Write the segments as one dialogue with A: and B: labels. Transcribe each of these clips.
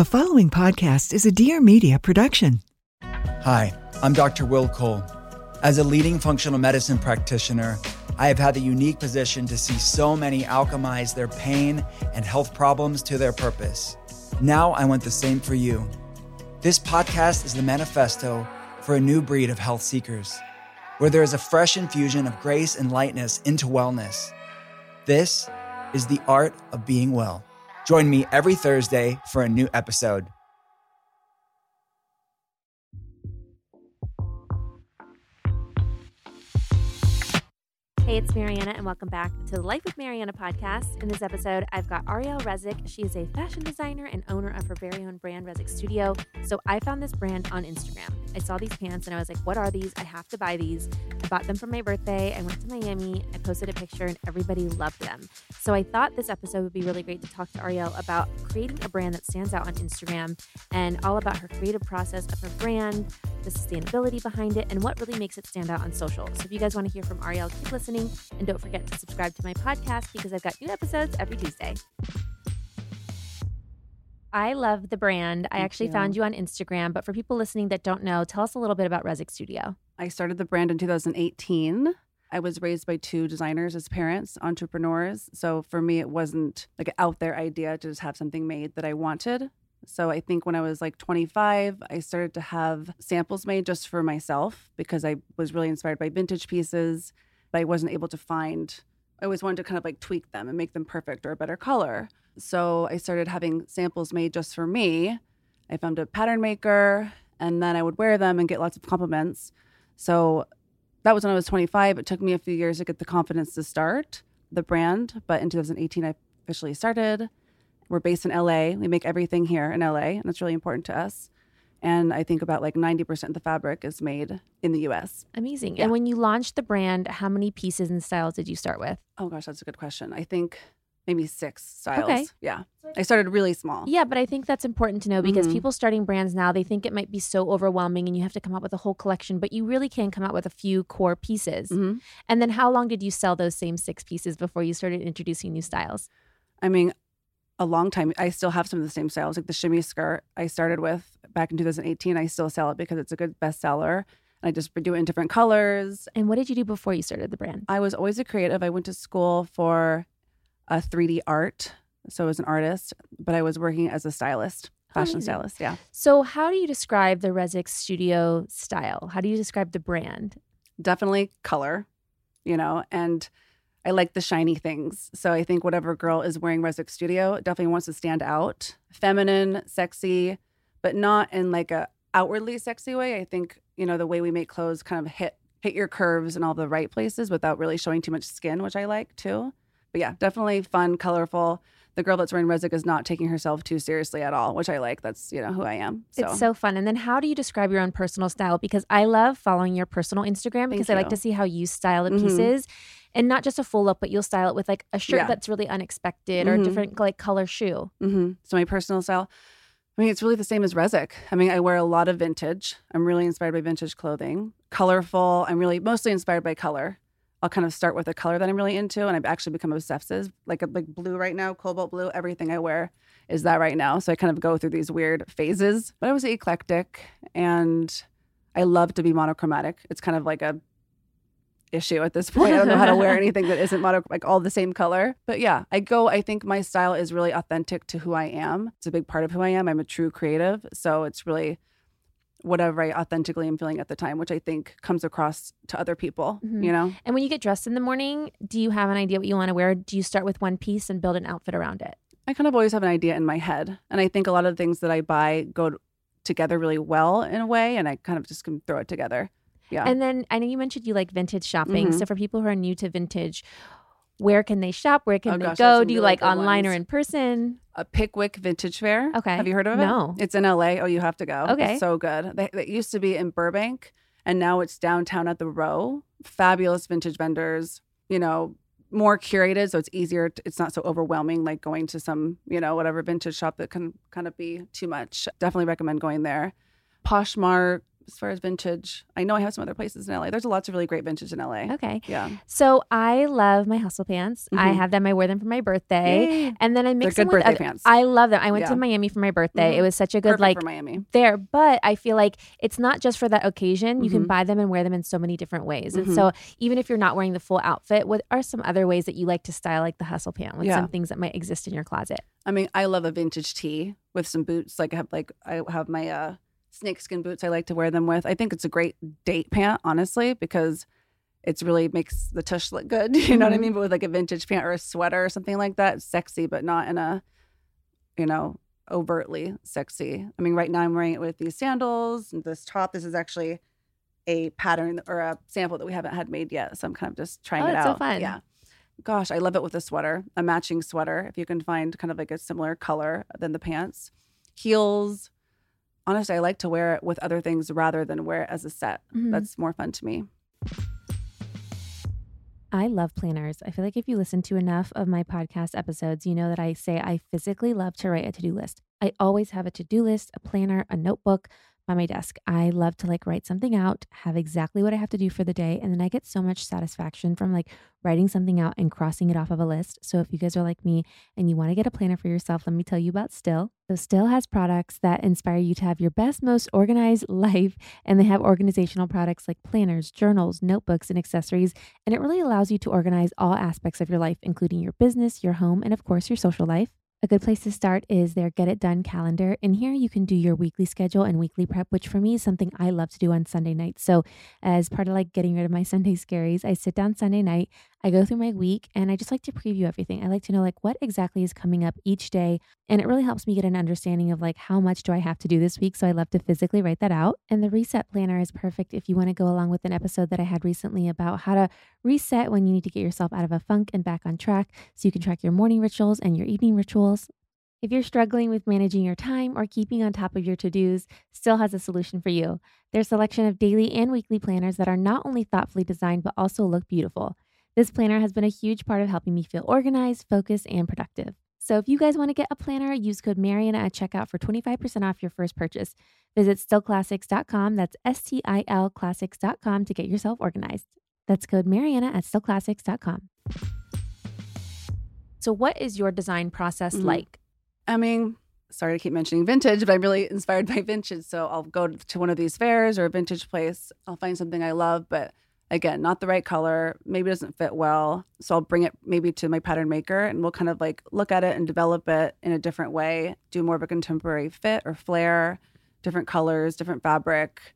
A: The following podcast is a Dear Media production.
B: Hi, I'm Dr. Will Cole. As a leading functional medicine practitioner, I have had the unique position to see so many alchemize their pain and health problems to their purpose. Now I want the same for you. This podcast is the manifesto for a new breed of health seekers, where there is a fresh infusion of grace and lightness into wellness. This is the art of being well. Join me every Thursday for a new episode.
C: Hey, it's Marianna, and welcome back to the Life with Marianna podcast. In this episode, I've got Ariel Rezek. She is a fashion designer and owner of her very own brand, Rezek Studio. So I found this brand on Instagram. I saw these pants and I was like, what are these? I have to buy these. I bought them for my birthday. I went to Miami. I posted a picture and everybody loved them. So I thought this episode would be really great to talk to Ariel about creating a brand that stands out on Instagram and all about her creative process of her brand, the sustainability behind it, and what really makes it stand out on social. So if you guys want to hear from Ariel, keep listening. And don't forget to subscribe to my podcast because I've got new episodes every Tuesday. I love the brand. I actually
D: you.
C: found you on Instagram, but for people listening that don't know, tell us a little bit about Rezek Studio.
D: I started the brand in 2018. I was raised by two designers as parents, entrepreneurs. So for me, it wasn't like an out there idea to just have something made that I wanted. So I think when I was like 25, I started to have samples made just for myself because I was really inspired by vintage pieces, but I wasn't able to find, I always wanted to kind of like tweak them and make them perfect or a better color. So I started having samples made just for me. I found a pattern maker and then I would wear them and get lots of compliments. So that was when I was 25. It took me a few years to get the confidence to start the brand, but in 2018, I officially started. We're based in LA. We make everything here in LA, and that's really important to us. And I think about like 90% of the fabric is made in the US.
C: Amazing.
D: Yeah.
C: And when you launched the brand, how many pieces and styles did you start with?
D: Oh gosh, that's a good question. I think maybe six styles.
C: Okay.
D: Yeah. I started really small.
C: Yeah, but I think that's important to know because
D: Mhm.
C: people starting brands now, they think it might be so overwhelming and you have to come up with a whole collection, but you really can come out with a few core pieces.
D: Mhm.
C: And then how long did you sell those same six pieces before you started introducing new styles?
D: I mean, a long time. I still have some of the same styles, like the shimmy skirt I started with back in 2018. I still sell it because it's a good bestseller. And I just do it in different colors.
C: And what did you do before you started the brand?
D: I was always a creative. I went to school for a 3D art. So I was an artist, but I was working as a stylist, fashion
C: Amazing.
D: stylist. Yeah.
C: So, how do you describe the Rezek's Studio style? How do you describe the brand?
D: Definitely color, you know, and I like the shiny things. So I think whatever girl is wearing Rezek's Studio definitely wants to stand out. Feminine, sexy, but not in like a outwardly sexy way. I think, you know, the way we make clothes kind of hit hit your curves in all the right places without really showing too much skin, which I like too. But yeah, definitely fun, colorful. The girl that's wearing Rezek is not taking herself too seriously at all, which I like. That's, you know, who I am. So,
C: It's so fun. And then, how do you describe your own personal style? Because I love following your personal Instagram because I like to see how you style the
D: Mhm.
C: pieces and not just a full look, but you'll style it with like a shirt
D: Yeah.
C: that's really unexpected or a
D: Mhm.
C: different like color shoe.
D: hmm So my personal style, I mean, it's really the same as Rezek. I mean, I wear a lot of vintage. I'm really inspired by vintage clothing. Colorful. I'm really mostly inspired by color. I'll kind of start with a color that I'm really into, and I've actually become obsessed with like a like blue right now, cobalt blue. Everything I wear is that right now. So I kind of go through these weird phases. But I was eclectic, and I love to be monochromatic. It's kind of like a issue at this point. I don't know how to wear anything that isn't mono, like all the same color. But yeah, I go, I think my style is really authentic to who I am. It's a big part of who I am. I'm a true creative. So it's really whatever I authentically am feeling at the time, which I think comes across to other people,
C: Mhm.
D: you know?
C: And when you get dressed in the morning, do you have an idea what you want to wear? Do you start with one piece and build an outfit around it?
D: I kind of always have an idea in my head. And I think a lot of the things that I buy go together really well in a way. And I kind of just can throw it together. Yeah.
C: And then I know you mentioned you like vintage shopping.
D: Mhm.
C: So for people who are new to vintage, where can they shop? Where can
D: Oh
C: they
D: gosh,
C: go? Do you
D: really
C: like online or in person?
D: a Pickwick Vintage Fair.
C: Okay.
D: Have you heard of it?
C: No.
D: It's in LA. Oh, you have to go.
C: Okay.
D: It's so good. They, it used to be in Burbank and now it's downtown at the Row. Fabulous vintage vendors, you know, more curated. So it's easier. t- It's not so overwhelming like going to some, you know, whatever vintage shop that can kind of be too much. Definitely recommend going there. Poshmark, as far as vintage. I know I have some other places in LA. There's lots of really great vintage in LA.
C: Okay.
D: Yeah.
C: So I love my hustle pants. I
D: Mhm.
C: have them. I wear them for my birthday.
D: Yay.
C: And then I mix
D: good
C: them with
D: birthday
C: other-
D: pants.
C: I love them. I went
D: Yeah.
C: to Miami for my birthday.
D: Mhm.
C: It was such a good
D: Perfect
C: like
D: for Miami.
C: there, but I feel like it's not just for that occasion. You can
D: Mhm.
C: buy them and wear them in so many different ways. And so even if you're not wearing the full outfit, what are some other ways that you like to style like the hustle pant with
D: Yeah.
C: some things that might exist in your closet?
D: I mean, I love a vintage tee with some boots. Like I have like I have my uh snakeskin boots I like to wear them with. I think it's a great date pant, honestly, because it's really makes the tush look good. You know what I
C: Mhm.
D: mean? But with like a vintage pant or a sweater or something like that, sexy, but not in a, you know, overtly sexy. I mean, right now I'm wearing it with these sandals and this top. This is actually a pattern or a sample that we haven't had made yet. So I'm kind of just trying
C: Oh,
D: it
C: that's so
D: out.
C: fun.
D: Yeah. Gosh, I love it with a sweater, a matching sweater. If you can find kind of like a similar color than the pants, heels. Honestly, I like to wear it with other things rather than wear it as a set.
C: Mhm.
D: That's more fun to me.
C: I love planners. I feel like if you listen to enough of my podcast episodes, you know that I say I physically love to write a to do list. I always have a to do list, a planner, a notebook my desk. I love to like write something out, have exactly what I have to do for the day. And then I get so much satisfaction from like writing something out and crossing it off of a list. So if you guys are like me and you want to get a planner for yourself, let me tell you about Stil. So Stil has products that inspire you to have your best, most organized life. And they have organizational products like planners, journals, notebooks, and accessories. And it really allows you to organize all aspects of your life, including your business, your home, and of course, your social life. A good place to start is their Get It Done calendar. In here, you can do your weekly schedule and weekly prep, which for me is something I love to do on Sunday nights. So, as part of like getting rid of my Sunday scaries, I sit down Sunday night, I go through my week, and I just like to preview everything. I like to know like what exactly is coming up each day. And it really helps me get an understanding of like how much do I have to do this week. So, I love to physically write that out. And the reset planner is perfect if you want to go along with an episode that I had recently about how to reset when you need to get yourself out of a funk and back on track so you can track your morning rituals and your evening rituals. If you're struggling with managing your time or keeping on top of your to dos, Stil has a solution for you. Their selection of daily and weekly planners that are not only thoughtfully designed, but also look beautiful. This planner has been a huge part of helping me feel organized, focused, and productive. So if you guys want to get a planner, use code Marianna at checkout for 25% off your first purchase. Visit stilclassics.com. That's S T I L classics.com to get yourself organized. That's code Marianna at stilclassics.com. So, what is your design process
D: Mhm.
C: like?
D: I mean, sorry to keep mentioning vintage, but I'm really inspired by vintage. So I'll go to one of these fairs or a vintage place. I'll find something I love, but again, not the right color. Maybe doesn't fit well. So I'll bring it maybe to my pattern maker and we'll kind of like look at it and develop it in a different way, do more of a contemporary fit or flare, different colors, different fabric.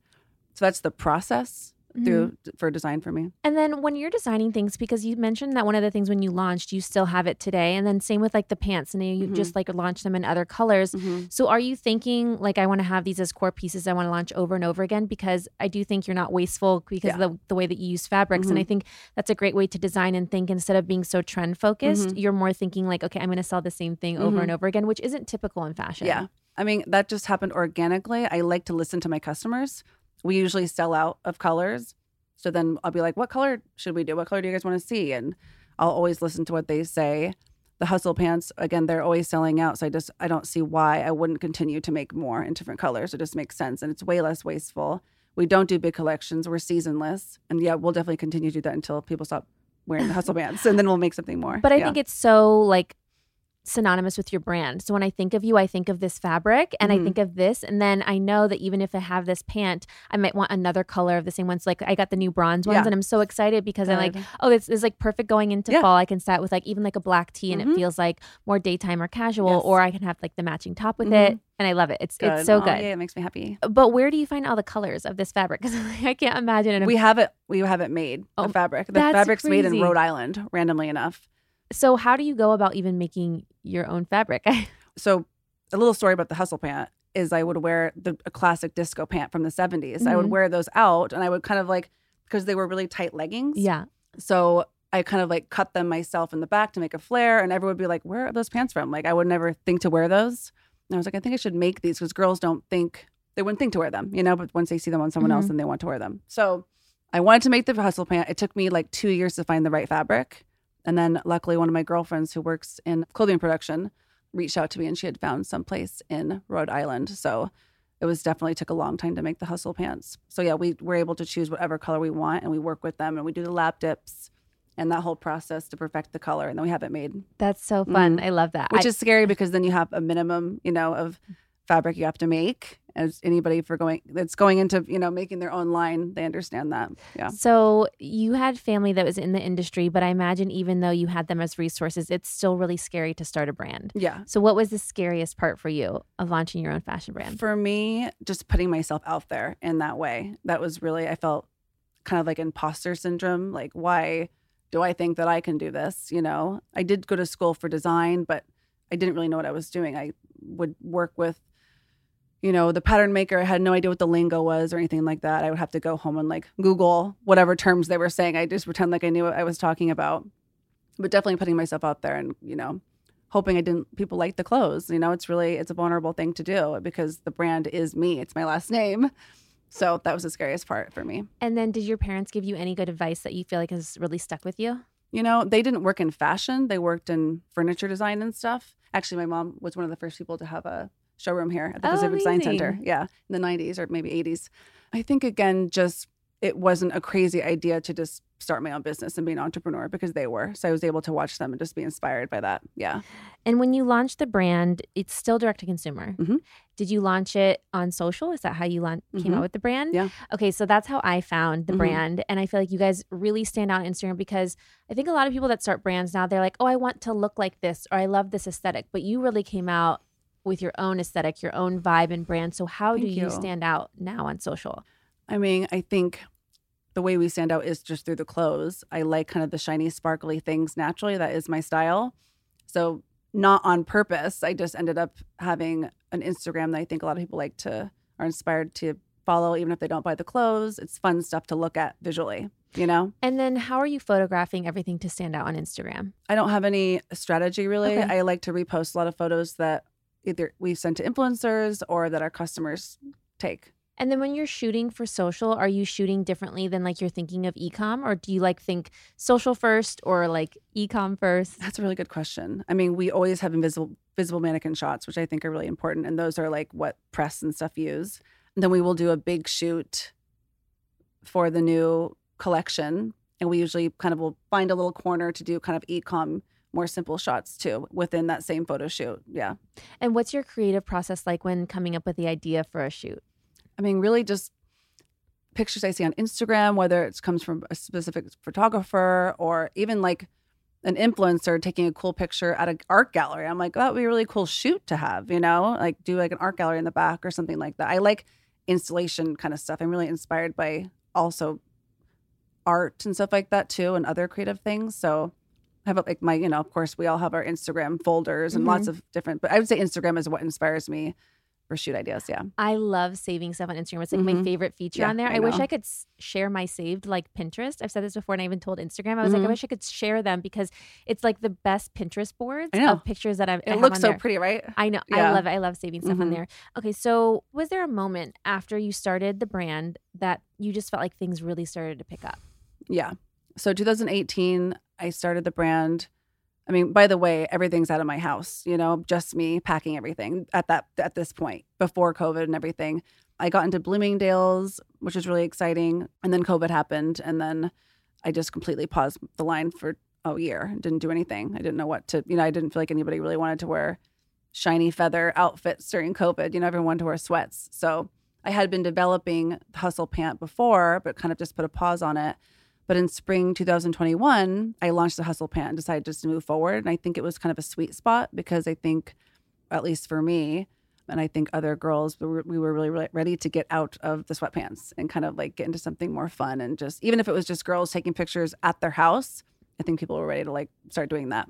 D: So that's the process through for design for me.
C: And then when you're designing things, because you mentioned that one of the things when you launched, you still have it today. And then same with like the pants, and you
D: Mhm.
C: just like launch them in other colors. So are you thinking like I want to have these as core pieces I want to launch over and over again? Because I do think you're not wasteful because
D: Yeah.
C: of the, the way that you use fabrics. And I
D: Mhm.
C: think that's a great way to design and think instead of being so trend focused,
D: Mhm.
C: you're more thinking like, okay, I'm going to sell the same thing over and over again, which isn't typical in fashion.
D: Yeah. I mean, that just happened organically. I like to listen to my customers. We usually sell out of colors. So then I'll be like, what color should we do? What color do you guys want to see? And I'll always listen to what they say. The hustle pants, again, they're always selling out. So I just, I don't see why I wouldn't continue to make more in different colors. It just makes sense. And it's way less wasteful. We don't do big collections. We're seasonless. And yeah, we'll definitely continue to do that until people stop wearing the hustle pants. And then we'll make something more.
C: But I
D: Yeah.
C: think it's so like synonymous with your brand. So when I think of you, I think of this fabric and I
D: Mhm.
C: think of this. And then I know that even if I have this pant, I might want another color of the same ones. Like I got the new bronze ones
D: Yeah.
C: and I'm so excited because I'm like, oh, this is like perfect going into
D: Yeah.
C: fall. I can start with like even like a black tee and it
D: Mhm.
C: feels like more daytime or casual,
D: Yes.
C: or I can have like the matching top with
D: Mhm.
C: it. And I love it. It's
D: Good.
C: it's so
D: Aw,
C: good.
D: Yeah, it makes me happy.
C: But where do you find all the colors of this fabric? Because I can't imagine it.
D: We have it. We have it made.
C: Oh,
D: the fabric. The fabric's made in. Rhode Island, randomly enough.
C: So how do you go about even making your own fabric?
D: So, a little story about the hustle pant is I would wear the a classic disco pant from the 70s. I would
C: Mhm.
D: wear those out, and I would kind of like because they were really tight leggings.
C: yeah.
D: So I kind of like cut them myself in the back to make a flare, and everyone would be like, "Where are those pants from?" Like I would never think to wear those. And I was like, I think I should make these because girls don't think they wouldn't think to wear them, you know. But once they see them on someone else,
C: Mhm.
D: then they want to wear them. So I wanted to make the hustle pant. It took me like two years to find the right fabric, and then luckily one of my girlfriends who works in clothing production reached out to me, and she had found some place in Rhode Island. So. it was definitely took a long time to make the hustle pants. So yeah, we were able to choose whatever color we want and we work with them and we do the lab dips and that whole process to perfect the color and then we have it made.
C: That's so fun.
D: Mhm.
C: I love that.
D: Which
C: I-
D: is scary because then you have a minimum, you know, of fabric you have to make as anybody for going that's going into, you know, making their own line, they understand that. Yeah.
C: So you had family that was in the industry, but I imagine even though you had them as resources, it's still really scary to start a brand.
D: Yeah.
C: So what was the scariest part for you of launching your own fashion brand?
D: For me, just putting myself out there in that way, that was really, I felt kind of like imposter syndrome. Like, why do I think that I can do this? You know, I did go to school for design, but I didn't really know what I was doing. I would work with, you know, the pattern maker. I had no idea what the lingo was or anything like that. I would have to go home and like Google whatever terms they were saying. I just pretend like I knew what I was talking about. But definitely putting myself out there and, you know, hoping I didn't people like the clothes. You know, it's really it's a vulnerable thing to do because the brand is me. It's my last name. So that was the scariest part for me.
C: And then did your parents give you any good advice that you feel like has really stuck with you?
D: You know, they didn't work in fashion. They worked in furniture design and stuff. Actually, my mom was one of the first people to have a showroom here at the
C: Oh,
D: Pacific Design Center. Yeah, in the 90s or maybe 80s. I think again just it wasn't a crazy idea to just start my own business and be an entrepreneur because they were. So I was able to watch them and just be inspired by that. Yeah.
C: And when you launched the brand, it's still direct to consumer.
D: Mhm.
C: Did you launch it on social? Is that how you laun- came
D: Mhm.
C: out with the brand?
D: Yeah.
C: Okay, so that's how I found the
D: Mhm.
C: brand. And I feel like you guys really stand out on Instagram because I think a lot of people that start brands now, they're like, oh, I want to look like this or I love this aesthetic. But you really came out with your own aesthetic, your own vibe and brand. So how do you
D: you.
C: stand out now on social?
D: I mean, I think the way we stand out is just through the clothes. I like kind of the shiny, sparkly things naturally. That is my style. So, not on purpose. I just ended up having an Instagram that I think a lot of people like to, are inspired to follow, even if they don't buy the clothes. It's fun stuff to look at visually, you know?
C: And then how are you photographing everything to stand out on Instagram?
D: I don't have any strategy really.
C: Okay.
D: I like to repost a lot of photos that either we send to influencers or that our customers take.
C: And then when you're shooting for social, are you shooting differently than like you're thinking of ecom or do you like think social first or like ecom first?
D: That's a really good question. I mean, we always have invisible visible mannequin shots, which I think are really important, and those are like what press and stuff use. And then we will do a big shoot for the new collection, and we usually kind of will find a little corner to do kind of ecom more simple shots too within that same photo shoot. Yeah.
C: And what's your creative process like when coming up with the idea for a shoot?
D: I mean, really just pictures I see on Instagram, whether it comes from a specific photographer or even like an influencer taking a cool picture at an art gallery. I'm like, oh, that would be a really cool shoot to have, you know, like do like an art gallery in the back or something like that. I like installation kind of stuff. I'm really inspired by also art and stuff like that too, and other creative things. So have like my, you know, of course, we all have our Instagram folders and lots of different, but I would say Instagram is what inspires me for shoot ideas. Yeah.
C: I love saving stuff on Instagram. It's like my
D: Mhm.
C: favorite feature
D: Yeah,
C: on there.
D: I
C: I, wish. I could share my saved like Pinterest. I've said this before and I even told Instagram. I was like, I
D: Mhm.
C: wish I could share them because it's like the best Pinterest boards
D: I
C: of pictures that I've I
D: It
C: have
D: looks so
C: there.
D: pretty, right?
C: I know. I love it. I love saving stuff on
D: Mhm.
C: there. Okay, so was there a moment after you started the brand that you just felt like things really started to pick up?
D: Yeah. So 2018, I started the brand. I mean, by the way, everything's out of my house, you know, just me packing everything at that at this point before COVID and everything. I got into Bloomingdale's, which was really exciting, and then COVID happened and then I just completely paused the line for a year. Didn't do anything. I didn't know what to, you know, I didn't feel like anybody really wanted to wear shiny feather outfits during COVID. You know, everyone wanted to wear sweats. So I had been developing the hustle pant before, but kind of just put a pause on it. But in spring 2021, I launched the hustle and decided just to move forward. And I think it was kind of a sweet spot because I think, at least for me, and I think other girls, we were, we were really, really ready to get out of the sweatpants and kind of like get into something more fun. And just, even if it was just girls taking pictures at their house, I think people were ready to like start doing that.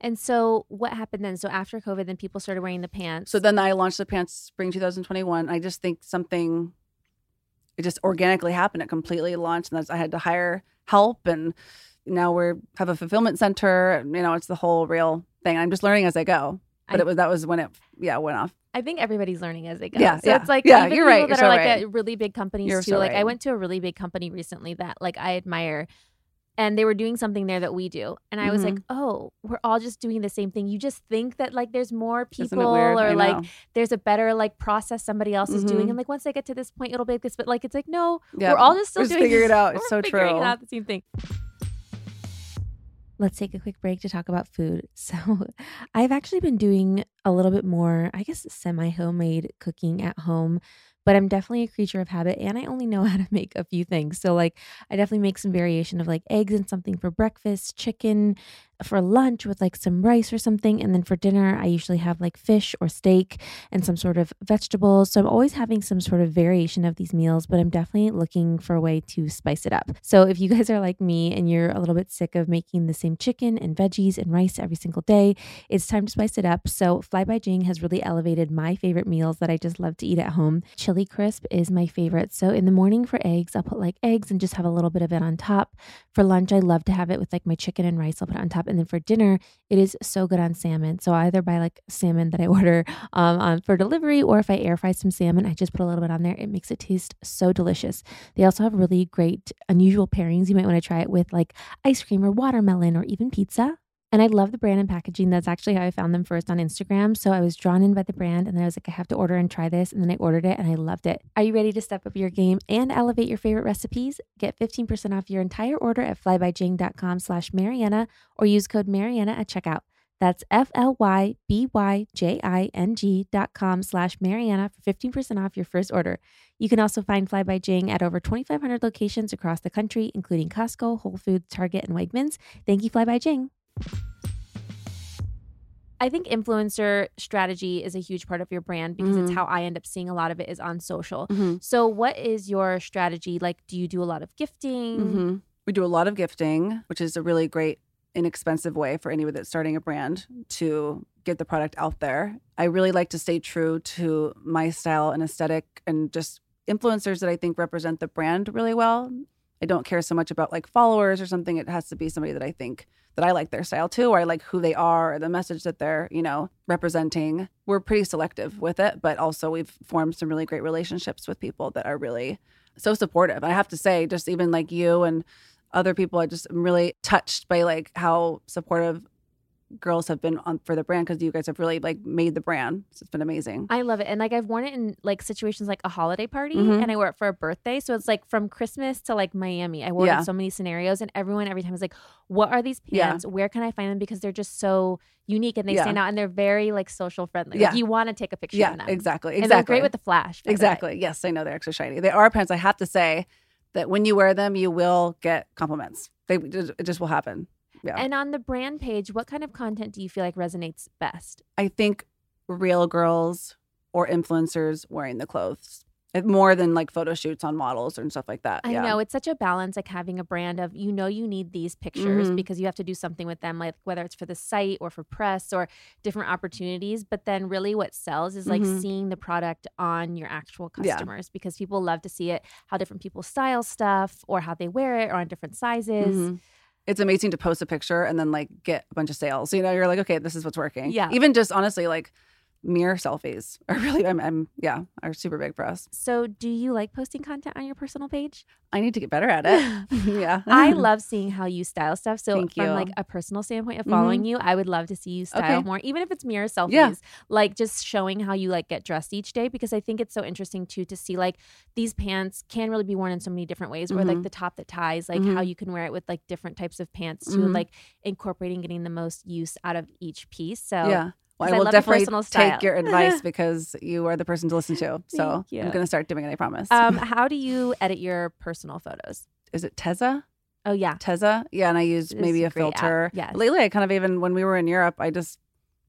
C: And so what happened then? So after COVID, then people started wearing the pants.
D: So then I launched the pants spring 2021. I just think something, it just organically happened. It completely launched, and that's, I had to hire help, and now we're have a fulfillment center. You know, it's the whole real thing. I'm just learning as I go. But
C: I-
D: it was that was when it yeah went off.
C: I think everybody's learning as they go.
D: Yeah,
C: so
D: yeah.
C: it's like
D: Yeah,
C: even
D: you're
C: people
D: right,
C: that
D: you're
C: are
D: so
C: like
D: right.
C: at really big companies
D: You're
C: too.
D: so
C: like I went to a really big company recently that like I admire. And they were doing something there that we do. And I was like,
D: Mm-hmm.
C: oh, we're all just doing the same thing. You just think that like there's more people or
D: I
C: like
D: know.
C: there's a better like process somebody else is doing. And like once I get to this point, it'll be like this. But like it's like, no,
D: Yeah,
C: we're all just still
D: we're just
C: doing
D: figuring it out.
C: we're
D: It's so
C: figuring
D: true.
C: out the same thing. Let's take a quick break to talk about food. So, I've actually been doing a little bit more, I guess, semi homemade cooking at home, but I'm definitely a creature of habit and I only know how to make a few things. So, like, I definitely make some variation of like eggs and something for breakfast, chicken for lunch with like some rice or something. And then for dinner, I usually have like fish or steak and some sort of vegetables. So I'm always having some sort of variation of these meals, but I'm definitely looking for a way to spice it up. So if you guys are like me and you're a little bit sick of making the same chicken and veggies and rice every single day, it's time to spice it up. So Fly by Jing has really elevated my favorite meals that I just love to eat at home. Chili crisp is my favorite. So in the morning for eggs, I'll put like eggs and just have a little bit of it on top. For lunch, I love to have it with like my chicken and rice. I'll put it on top. And then for dinner, it is so good on salmon. So I either buy like salmon that I order um, on, for delivery, or if I air fry some salmon, I just put a little bit on there. It makes it taste so delicious. They also have really great, unusual pairings. You might want to try it with like ice cream or watermelon or even pizza. And I love the brand and packaging. That's actually how I found them first on Instagram. So I was drawn in by the brand and then I was like, I have to order and try this. And then I ordered it and I loved it. Are you ready to step up your game and elevate your favorite recipes? Get 15% off your entire order at flybyjing.com slash Marianna or use code Marianna at checkout. That's F-L-Y-B-Y-J-I-N-G dot com slash Marianna for 15% off your first order. You can also find Fly by Jing at over 2,500 locations across the country, including Costco, Whole Foods, Target, and Wegmans. Thank you, Fly by Jing. I think influencer strategy is a huge part of your brand because it's
D: Mhm.
C: how I end up seeing a lot of it is on social.
D: Mhm.
C: So, what is your strategy? Like, do you do a lot of gifting?
D: hmm We do a lot of gifting, which is a really great, inexpensive way for anyone that's starting a brand to get the product out there. I really like to stay true to my style and aesthetic and just influencers that I think represent the brand really well. I don't care so much about like followers or something. It has to be somebody that I think that I like their style too, or I like who they are, or the message that they're, you know, representing. We're pretty selective with it, but also we've formed some really great relationships with people that are really so supportive. I have to say, just even like you and other people, I just am really touched by like how supportive girls have been on for the brand because you guys have really like made the brand. So it's been amazing.
C: I love it. And like I've worn it in like situations like a holiday party
D: Mhm.
C: and I wear it for a birthday. So it's like from Christmas to like Miami. I wore it in so many scenarios and everyone every time is like, What are these
D: Yeah.
C: pants? Where can I find them? Because they're just so unique and they
D: Yeah.
C: stand out and they're very like social friendly.
D: Yeah.
C: Like you want to take a picture
D: yeah,
C: of them.
D: exactly.
C: And
D: Exactly.
C: they're great with the flash. by the.
D: Exactly. Yes, I know they're extra shiny. They are pants. I have to say that when you wear them, you will get compliments. They it just will happen. Yeah.
C: And on the brand page, what kind of content do you feel like resonates best?
D: I think real girls or influencers wearing the clothes Uh, more than like photo shoots on models and stuff like that.
C: I
D: yeah.
C: know it's such a balance, like having a brand of you know you need these pictures
D: Mhm.
C: because you have to do something with them, like whether it's for the site or for press or different opportunities. But then really what sells is like
D: Mhm.
C: seeing the product on your actual
D: Yeah.
C: customers because people love to see it, how different people style stuff or how they wear it or on different sizes.
D: Mhm. It's amazing to post a picture and then like get a bunch of sales. You know, you're like, okay, this is what's working.
C: Yeah.
D: Even just honestly, like mirror selfies are really, I'm, I'm, yeah, are super big for us.
C: So do you like posting content on your personal page?
D: I need to get better at it. yeah.
C: I love seeing how you style stuff. So
D: Thank
C: from
D: you.
C: like a personal standpoint of following you, I would love to see you style
D: Okay.
C: more, even if it's mirror selfies.
D: Yeah.
C: Like just showing how you like get dressed each day because I think it's so interesting too to see like these pants can really be worn in so many different ways. Or like
D: Mhm.
C: the top that ties, like how
D: Mhm.
C: you can wear it with like different types of pants too,
D: Mhm.
C: like incorporating getting the most use out of each piece. So
D: yeah. Well, I
C: I
D: will
C: your
D: definitely
C: personal
D: take your advice because you are the person to listen to. So I'm going to start doing it. I promise.
C: um, how do you edit your personal photos?
D: is it Tezza?
C: Oh yeah.
D: Tezza? Yeah. And I used
C: It's
D: maybe
C: a
D: a
C: great app.
D: filter.
C: Yes.
D: Lately, I kind of even, when we were in Europe, I just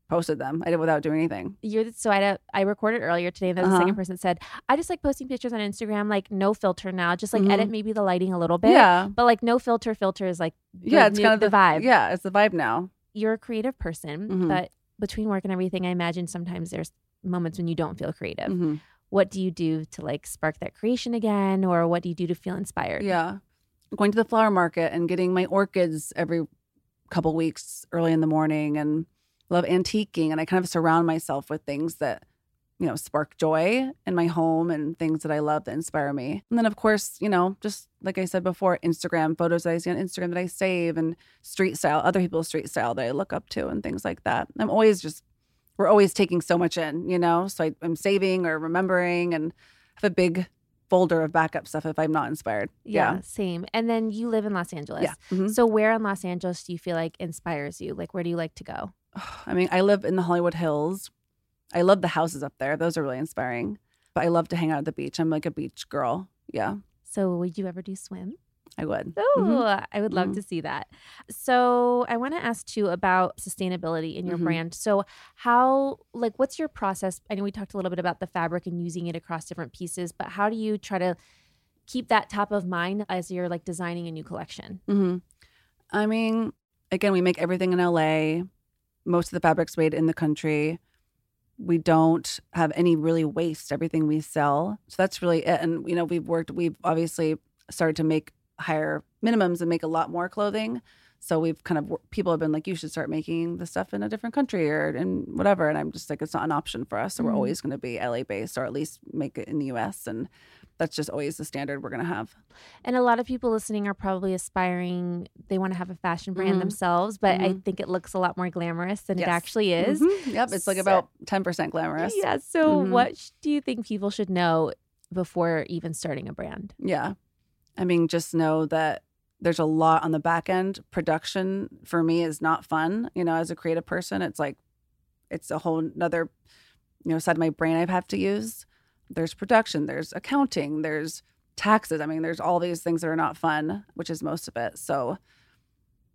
D: posted them. I did without doing anything.
C: you're so I I recorded earlier today. And there's a
D: Uh-huh.
C: second person that said I just like posting pictures on Instagram, like no filter now, just like
D: Mhm.
C: edit maybe the lighting a little bit.
D: Yeah.
C: But like no filter, filter is like
D: Yeah. It's
C: new-
D: kind of
C: the vibe.
D: Yeah. It's the vibe now.
C: You're a creative person,
D: Mhm.
C: but between work and everything, I imagine sometimes there's moments when you don't feel creative.
D: Mhm.
C: What do you do to like spark that creation again, or what do you do to feel inspired?
D: Yeah. Going to the flower market and getting my orchids every couple weeks early in the morning and love antiquing. And I kind of surround myself with things that you know, spark joy in my home and things that I love that inspire me. And then, of course, you know, just like I said before, Instagram photos that I see on Instagram that I save and street style, other people's street style that I look up to and things like that. I'm always just, we're always taking so much in, you know? So I, I'm saving or remembering and have a big folder of backup stuff if I'm not inspired.
C: Yeah, same. And then you live in Los Angeles.
D: Yeah. Mhm.
C: So where in Los Angeles do you feel like inspires you? Like where do you like to go?
D: I mean, I live in the Hollywood Hills. I love the houses up there. Those are really inspiring. But I love to hang out at the beach. I'm like a beach girl. Yeah,
C: So would you ever do swim?
D: I would.
C: Oh,
D: Mhm.
C: I would love
D: Mhm.
C: to see that. So I want to ask you about sustainability in your
D: Mhm.
C: brand. So how like what's your process? I know we talked a little bit about the fabric and using it across different pieces, but how do you try to keep that top of mind as you're like designing a new collection?
D: hmm I mean, again, we make everything in LA. Most of the fabric's made in the country. We don't have any really waste. Everything we sell. So that's really it. And, you know, we've worked, we've obviously started to make higher minimums and make a lot more clothing. So we've kind of, people have been like, you should start making the stuff in a different country or in whatever. And I'm just like, it's not an option for us. So we're
C: Mhm.
D: always going to be LA based or at least make it in the US. And that's just always the standard we're going to have.
C: And a lot of people listening are probably aspiring, they want to have a fashion brand
D: Mhm.
C: themselves, but I
D: Mhm.
C: think it looks a lot more glamorous than it actually is.
D: Mhm. Yep. It's like
C: So-
D: about 10% glamorous.
C: Yeah. So,
D: Mhm.
C: what sh- do you think people should know before even starting a brand?
D: Yeah. I mean, just know that there's a lot on the back end. Production for me is not fun. You know, as a creative person, it's like, it's a whole nother, you know, side of my brain I have to use. There's production, there's accounting, there's taxes. I mean, there's all these things that are not fun, which is most of it. So,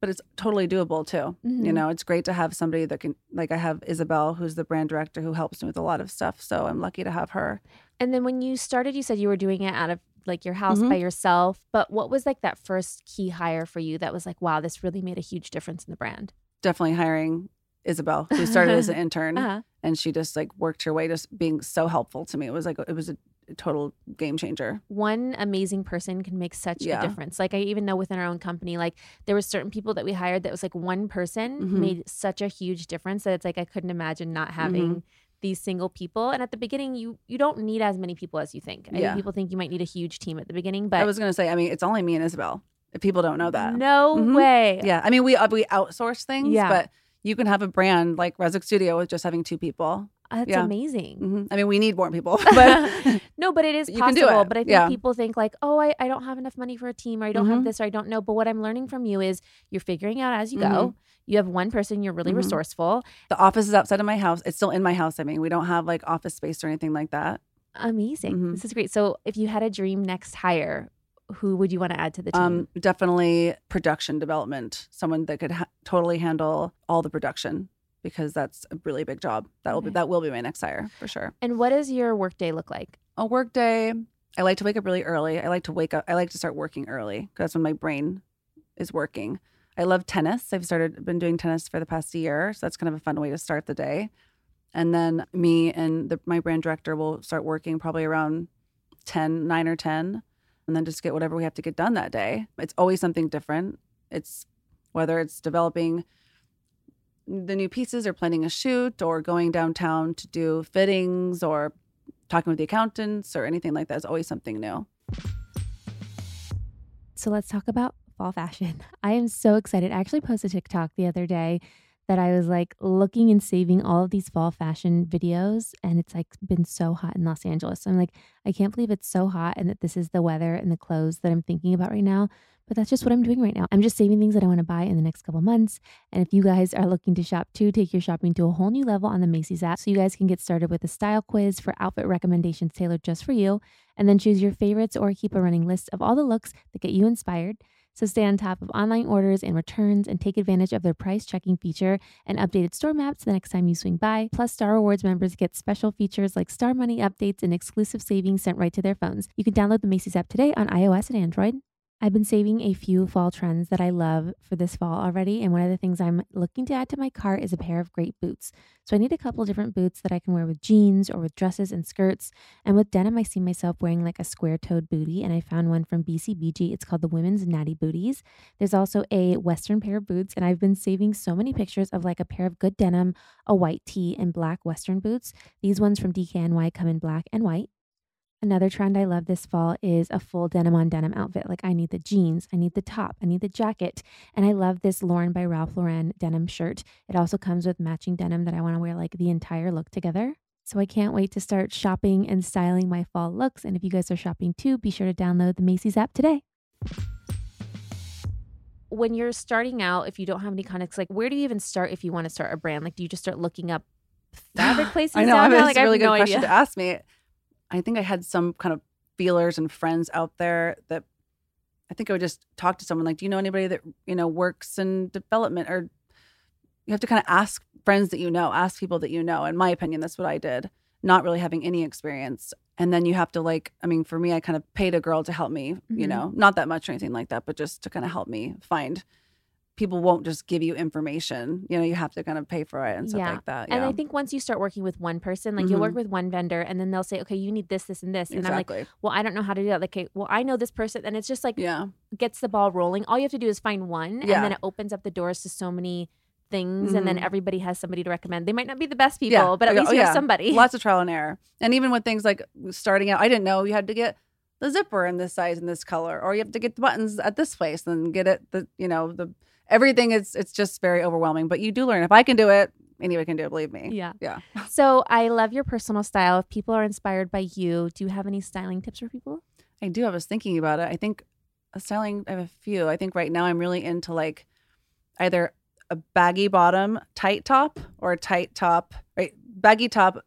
D: but it's totally doable too. You
C: Mhm.
D: know, it's great to have somebody that can, like, I have Isabel, who's the brand director, who helps me with a lot of stuff. So I'm lucky to have her.
C: And then when you started, you said you were doing it out of like your house
D: Mhm.
C: by yourself. But what was like that first key hire for you that was like, wow, this really made a huge difference in the brand?
D: Definitely hiring Isabel, who started as an intern.
C: Uh-huh.
D: And she just like worked her way just being so helpful to me. It was like it was a total game changer.
C: One amazing person can make such
D: Yeah.
C: a difference. Like I even know within our own company, like there were certain people that we hired that was like one person
D: Mhm.
C: made such a huge difference that it's like I couldn't imagine not having
D: Mhm.
C: these single people. And at the beginning, you you don't need as many people as you think. I think
D: Yeah.
C: people think you might need a huge team at the beginning, but
D: I was gonna say, I mean, it's only me and Isabel. If people don't know that,
C: no
D: Mhm.
C: way.
D: yeah. I mean, we uh, we outsource things,
C: Yeah.
D: but you can have a brand like Rezek Studio with just having two people.
C: That's
D: Yeah.
C: amazing.
D: hmm I mean, we need more people, but
C: no, but it is
D: You can do
C: possible.
D: it.
C: But I think
D: Yeah.
C: people think like, oh, I, I don't have enough money for a team or I don't have
D: Mhm.
C: this or I don't know. But what I'm learning from you is you're figuring out as you
D: Mm-hmm.
C: go. You have one person, you're really
D: Mhm.
C: resourceful.
D: the office is outside of my house. It's still in my house. I mean, we don't have like office space or anything like that.
C: Amazing.
D: Mhm.
C: This is great. So if you had a dream next hire, who would you want to add to the team?
D: Um, definitely production development. Someone that could ha- totally handle all the production because that's a really big job. That will be that will be my next hire for sure.
C: and what does your workday look like?
D: a work day i like to wake up really early i like to wake up i like to start working early because that's when my brain is working i love tennis i've started been doing tennis for the past year so that's kind of a fun way to start the day and then me and the, my brand director will start working probably around 10 9 or 10 and then just get whatever we have to get done that day it's always something different it's whether it's developing the new pieces or planning a shoot or going downtown to do fittings or talking with the accountants or anything like that is always something new.
C: So let's talk about fall fashion. I am so excited. I actually posted TikTok the other day that I was like looking and saving all of these fall fashion videos and it's like been so hot in Los Angeles. I'm like I can't believe it's so hot and that this is the weather and the clothes that I'm thinking about right now, but that's just what I'm doing right now. I'm just saving things that I want to buy in the next couple months. And if you guys are looking to shop too, take your shopping to a whole new level on the Macy's app so you guys can get started with a style quiz for outfit recommendations tailored just for you and then choose your favorites or keep a running list of all the looks that get you inspired. So stay on top of online orders and returns and take advantage of their price checking feature and updated store maps the next time you swing by. Plus, Star Rewards members get special features like Star Money updates and exclusive savings sent right to their phones. You can download the Macy's app today on iOS and Android. I've been saving a few fall trends that I love for this fall already. And one of the things I'm looking to add to my cart is a pair of great boots. So I need a couple different boots that I can wear with jeans or with dresses and skirts. And with denim, I see myself wearing like a square toed booty. And I found one from BCBG. It's called the Women's Natty Booties. There's also a Western pair of boots. And I've been saving so many pictures of like a pair of good denim, a white tee, and black Western boots. These ones from DKNY come in black and white. Another trend I love this fall is a full denim on denim outfit. Like I need the jeans, I need the top, I need the jacket. And I love this Lauren by Ralph Lauren denim shirt. It also comes with matching denim that I want to wear like the entire look together. So I can't wait to start shopping and styling my fall looks. And if you guys are shopping too, be sure to download the Macy's app today. When you're starting out, if you don't have any contacts, like where do you even start if you want to start a brand? Like, do you just start looking up fabric places?
D: I know. I
C: downtown?
D: mean,
C: like,
D: it's a really good
C: no
D: question
C: idea.
D: to ask me. I think I had some kind of feelers and friends out there that I think I would just talk to someone like, do you know anybody that, you know, works in development or you have to kind of ask friends that you know, ask people that you know. In my opinion, that's what I did, not really having any experience. And then you have to like, I mean, for me, I kind of paid a girl to help me, you
C: Mhm.
D: know, not that much or anything like that, but just to kind of help me find people won't just give you information. You know, you have to kind of pay for it and stuff
C: Yeah.
D: like that. Yeah. And.
C: I think once you start working with one person, like you'll work
D: Mhm.
C: with one vendor and then they'll say, okay, you need this, this, and this. And I'm like, well, I don't know how to do that. Like, okay, well, I know this person. And it's just like
D: yeah.
C: gets the ball rolling. All you have to do is find one.
D: Yeah.
C: And then it opens up the doors to so many things. And then
D: Mhm.
C: everybody has somebody to recommend. They might not be the best people,
D: Yeah.
C: but at
D: Oh,
C: least you
D: yeah.
C: have somebody.
D: Lots of trial and error. And even with things like starting out, I didn't know you had to get the zipper in this size and this color, or you have to get the buttons at this place and get it the you know, the everything is it's just very overwhelming. But you do learn. If I can do it, anyone can do it, believe me.
C: Yeah.
D: Yeah.
C: So I love your personal style. If people are inspired by you, do you have any styling tips for people?
D: I do. I was thinking about it. I think a styling I have a few. I think right now I'm really into like either a baggy bottom, tight top, or a tight top, right? Baggy top,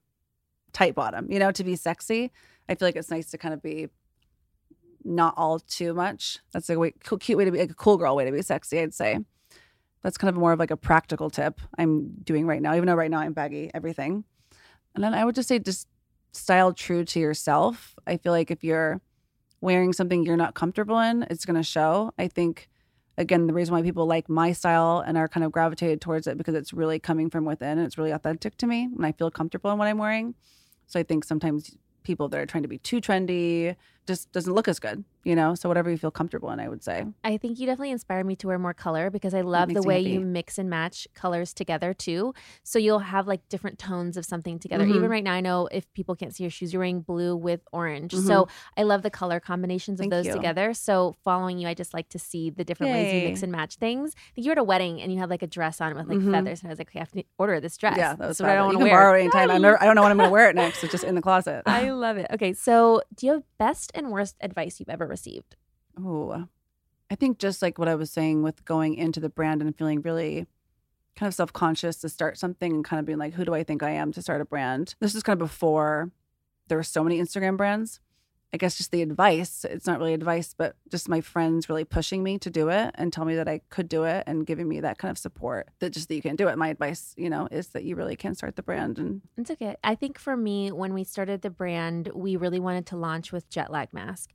D: tight bottom, you know, to be sexy. I feel like it's nice to kind of be not all too much. That's a way, cute way to be like a cool girl way to be sexy, I'd say. That's kind of more of like a practical tip I'm doing right now, even though right now I'm baggy everything. And then I would just say just style true to yourself. I feel like if you're wearing something you're not comfortable in, it's going to show. I think again the reason why people like my style and are kind of gravitated towards it because it's really coming from within and it's really authentic to me and I feel comfortable in what I'm wearing. So I think sometimes people that are trying to be too trendy just doesn't look as good, you know? So whatever you feel comfortable in, I would say.
C: I think you definitely inspired me to wear more color because I love the way you mix and match colors together too. So you'll have like different tones of something together.
D: Mhm.
C: Even right now, I know if people can't see your shoes, you're wearing blue with orange. So I love the color combinations of
D: Mm-hmm. Thank
C: those
D: you.
C: together. So following you, I just like to see the different ways you mix and match things. I think you were at a wedding and you had like a dress on with like
D: Mhm.
C: feathers, and I was like, okay, I have to order this dress.
D: Yeah, that was
C: what I don't want to wear.
D: borrow it anytime. I, never, I don't know when I'm going to wear it next. It's just in the closet.
C: I love it. Okay, so do you have best and worst advice you've ever received?
D: Oh, I think just like what I was saying with going into the brand and feeling really kind of self conscious to start something and kind of being like, who do I think I am to start a brand? This is kind of before there were so many Instagram brands. I guess just the advice, it's not really advice, but just my friends really pushing me to do it and tell me that I could do it and giving me that kind of support that just that you can do it. My advice, you know, is that you really can start the brand and
C: It's okay. I think for me, when we started the brand, we really wanted to launch with jet lag mask.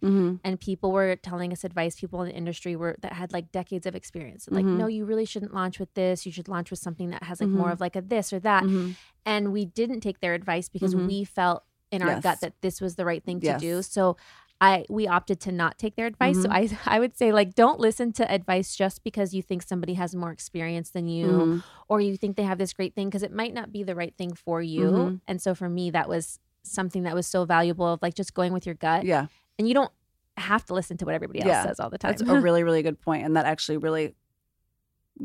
C: and people were telling us advice people in the industry were that had like decades of experience like
D: Mhm.
C: no you really shouldn't launch with this you should launch with something that has like more
D: Mhm.
C: of like a this or that
D: Mhm.
C: and we didn't take their advice because
D: Mhm.
C: we felt in our gut that this was the right thing to do so I we opted to not take their advice. So I I would say like don't listen to advice just because you think somebody has more experience than you
D: Mhm.
C: or you think they have this great thing because it might not be the right thing for you.
D: Mhm.
C: And so for me that was something that was so valuable of like just going with your gut
D: yeah.
C: and you don't have to listen to what everybody else
D: Yeah,
C: says all the time.
D: That's a really, really good point, and that actually really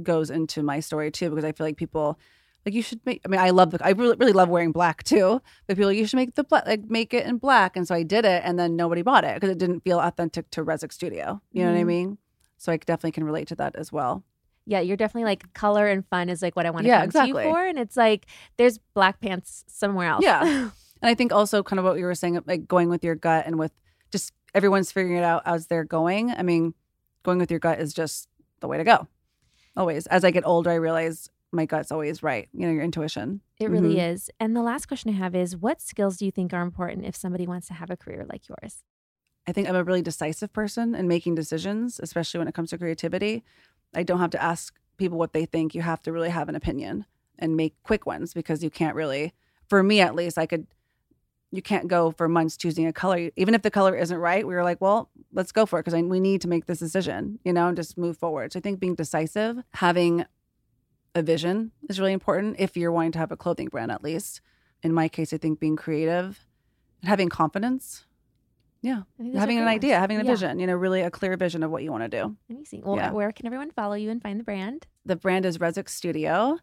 D: goes into my story too, because I feel like people like you should make. I mean, I love the. I really, really love wearing black too, but people like, you should make the black, like make it in black, and so I did it, and then nobody bought it because it didn't feel authentic to Rezek Studio. You know what I
C: Mhm.
D: mean? So I definitely can relate to that as well.
C: yeah, you're definitely like color and fun is like what I want to
D: Yeah,
C: come to
D: exactly.
C: you for, and it's like there's black pants somewhere else.
D: Yeah. And I think also kind of what you were saying, like going with your gut and with just everyone's figuring it out as they're going. I mean, going with your gut is just the way to go. Always. As I get older, I realize my gut's always right. You know, your intuition.
C: it really
D: Mhm.
C: is. And the last question I have is, what skills do you think are important if somebody wants to have a career like yours?
D: I think I'm a really decisive person in making decisions, especially when it comes to creativity. I don't have to ask people what they think. You have to really have an opinion and make quick ones because you can't really, for me at least, I could, you can't go for months choosing a color. Even if the color isn't right, we were like, well, let's go for it because we need to make this decision, you know, and just move forward. So I think being decisive, having a vision is really important if you're wanting to have a clothing brand, at least. In my case, I think being creative and having confidence yeah. Having an idea, having a yeah. vision, you know, really a clear vision of what you want to do.
C: Amazing. Well, yeah. where can everyone follow you and find the brand?
D: The brand is Rezek Studio,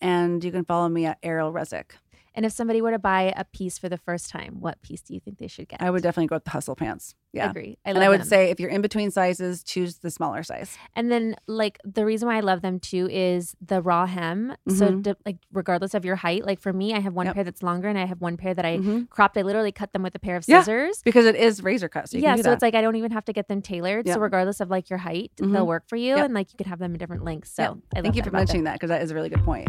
D: and you can follow me at Ariel Rezek.
C: And if somebody were to buy a piece for the first time, what piece do you think they should get?
D: I would definitely go with the hustle pants. Yeah.
C: Agree.
D: I and I would them. say if you're in between sizes, choose the smaller size.
C: And then like the reason why I love them too is the raw hem. Mm-hmm. So to, like regardless of your height, like for me, I have one yep. pair that's longer and I have one pair that I mm-hmm. cropped. I literally cut them with a pair of scissors.
D: Yeah, because it is razor cut. So
C: yeah. So it's like I don't even have to get them tailored. Yep. So regardless of like your height, mm-hmm. they'll work for you. Yep. And like you could have them in different lengths. So I
D: thank you
C: for
D: mentioning that because that is a really good point.